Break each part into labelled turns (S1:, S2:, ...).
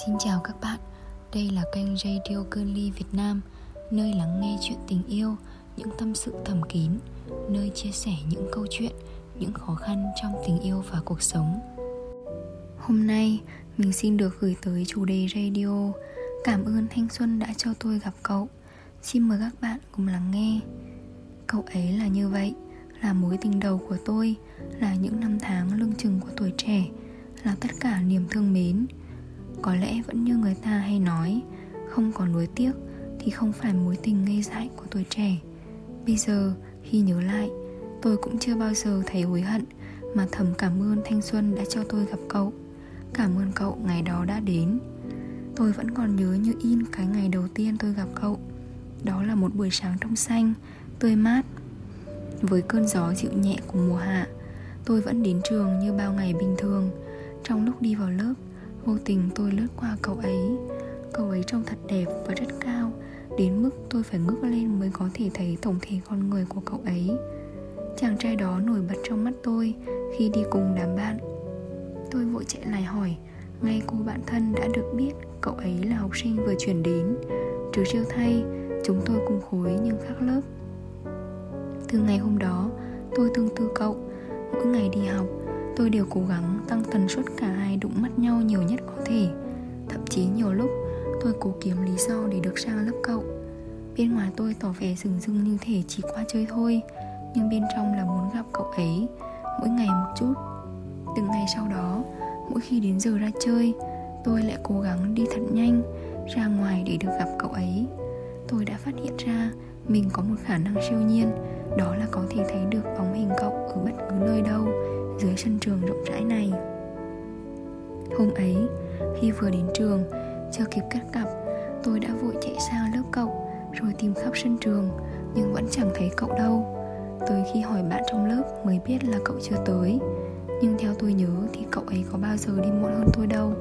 S1: Xin chào các bạn, đây là kênh Radio Girly Việt Nam Nơi lắng nghe chuyện tình yêu, những tâm sự thầm kín Nơi chia sẻ những câu chuyện, những khó khăn trong tình yêu và cuộc sống. Hôm nay, mình xin được gửi tới chủ đề radio. Cảm ơn thanh xuân đã cho tôi gặp cậu. Xin mời các bạn cùng lắng nghe. Cậu ấy là như vậy Là mối tình đầu của tôi Là những năm tháng lưng chừng của tuổi trẻ Là tất cả niềm thương mến có lẽ vẫn như người ta hay nói, không còn nuối tiếc thì không phải mối tình ngây dại của tuổi trẻ. Bây giờ, khi nhớ lại, tôi cũng chưa bao giờ thấy hối hận mà thầm cảm ơn thanh xuân đã cho tôi gặp cậu. Cảm ơn cậu ngày đó đã đến. Tôi vẫn còn nhớ như in cái ngày đầu tiên tôi gặp cậu. Đó là một buổi sáng trong xanh, tươi mát. Với cơn gió dịu nhẹ của mùa hạ, tôi vẫn đến trường như bao ngày bình thường. Trong lúc đi vào lớp Vô tình tôi lướt qua cậu ấy. Cậu ấy trông thật đẹp và rất cao Đến mức tôi phải ngước lên mới có thể thấy tổng thể con người của cậu ấy. Chàng trai đó nổi bật trong mắt tôi khi đi cùng đám bạn. Tôi vội chạy lại hỏi Ngay cô bạn thân đã được biết cậu ấy là học sinh vừa chuyển đến. Trừ chiêu thay, chúng tôi cùng khối nhưng khác lớp. Từ ngày hôm đó, tôi tương tư cậu. Mỗi ngày đi học, tôi đều cố gắng tăng tần suất cả hai đụng mắt nhau nhiều nhất có thể. Thậm chí nhiều lúc, tôi cố kiếm lý do để được sang lớp cậu. Bên ngoài tôi tỏ vẻ rừng rưng như thể chỉ qua chơi thôi, nhưng bên trong là muốn gặp cậu ấy, mỗi ngày một chút. Từng ngày sau đó, mỗi khi đến giờ ra chơi, tôi lại cố gắng đi thật nhanh ra ngoài để được gặp cậu ấy. Tôi đã phát hiện ra mình có một khả năng siêu nhiên, đó là có thể thấy được bóng hình cậu ở bất cứ nơi đâu, dưới sân trường rộng rãi này. Hôm ấy, khi vừa đến trường, chưa kịp cắt cặp, tôi đã vội chạy sang lớp cậu, rồi tìm khắp sân trường, nhưng vẫn chẳng thấy cậu đâu. Tới khi hỏi bạn trong lớp mới biết là cậu chưa tới, nhưng theo tôi nhớ thì cậu ấy có bao giờ đi muộn hơn tôi đâu.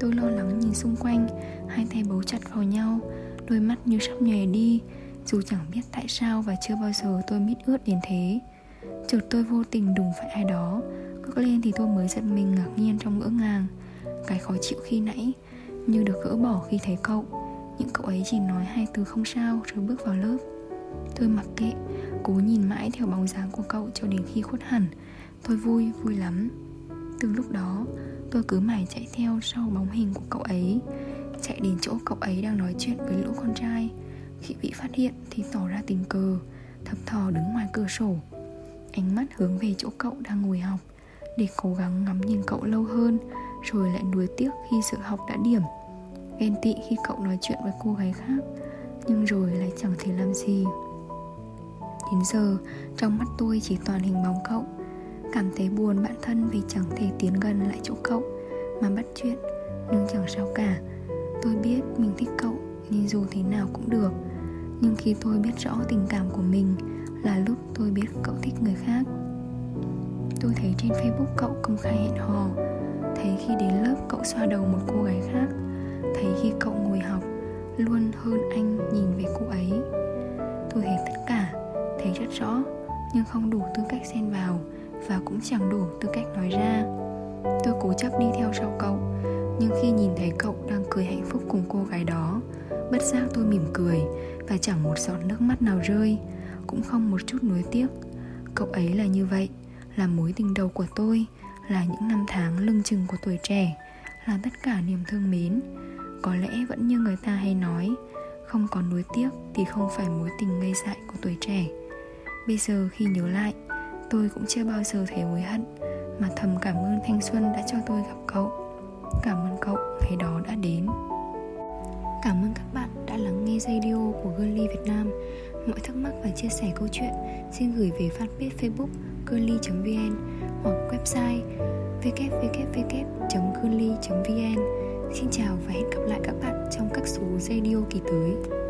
S1: Tôi lo lắng nhìn xung quanh, hai tay bấu chặt vào nhau, đôi mắt như sắp nhòe đi dù chẳng biết tại sao và chưa bao giờ tôi biết ướt đến thế. Chợt tôi vô tình đùng phải ai đó. Cất lên thì tôi mới giật mình ngạc nhiên trong ngỡ ngàng. Cái khó chịu khi nãy Như được gỡ bỏ khi thấy cậu. Những cậu ấy chỉ nói hai từ không sao Rồi bước vào lớp. Tôi mặc kệ Cố nhìn mãi theo bóng dáng của cậu cho đến khi khuất hẳn. Tôi vui, vui lắm. Từ lúc đó Tôi cứ mãi chạy theo sau bóng hình của cậu ấy. Chạy đến chỗ cậu ấy đang nói chuyện với lũ con trai. Khi bị phát hiện thì tỏ ra tình cờ Thập thò đứng ngoài cửa sổ. Ánh mắt hướng về chỗ cậu đang ngồi học, để cố gắng ngắm nhìn cậu lâu hơn, rồi lại nuối tiếc khi sự học đã điểm. Ghen tị khi cậu nói chuyện với cô gái khác, nhưng rồi lại chẳng thể làm gì. Đến giờ, trong mắt tôi chỉ toàn hình bóng cậu. Cảm thấy buồn bản thân vì chẳng thể tiến gần lại chỗ cậu, mà bắt chuyện, nhưng chẳng sao cả. Tôi biết mình thích khi tôi biết rõ tình cảm của mình là lúc tôi biết cậu thích người khác. Tôi thấy trên facebook cậu công khai hẹn hò, thấy khi đến lớp cậu xoa đầu một cô gái khác, thấy khi cậu ngồi học, luôn hơn anh nhìn về cô ấy. Tôi thấy tất cả, thấy rất rõ, nhưng không đủ tư cách xen vào và cũng chẳng đủ tư cách nói ra. Tôi cố chấp đi theo sau cậu, nhưng khi nhìn thấy cậu đang cười hạnh phúc cùng cô gái đó bất giác tôi mỉm cười và chẳng một giọt nước mắt nào rơi, cũng không một chút nuối tiếc. Cậu ấy là như vậy, là mối tình đầu của tôi, là những năm tháng lưng chừng của tuổi trẻ, là tất cả niềm thương mến. Có lẽ vẫn như người ta hay nói, không có nuối tiếc thì không phải mối tình ngây dại của tuổi trẻ. Bây giờ khi nhớ lại, tôi cũng chưa bao giờ thấy hối hận, mà thầm cảm ơn thanh xuân đã cho tôi gặp cậu. Cảm ơn cậu, ngày đó đã đến. Cảm ơn các bạn đã lắng nghe radio của girly việt nam Mọi thắc mắc và chia sẻ câu chuyện, xin gửi về fanpage facebook curly.vn hoặc website www.curly.vn Xin chào và hẹn gặp lại các bạn trong các số radio kỳ tới.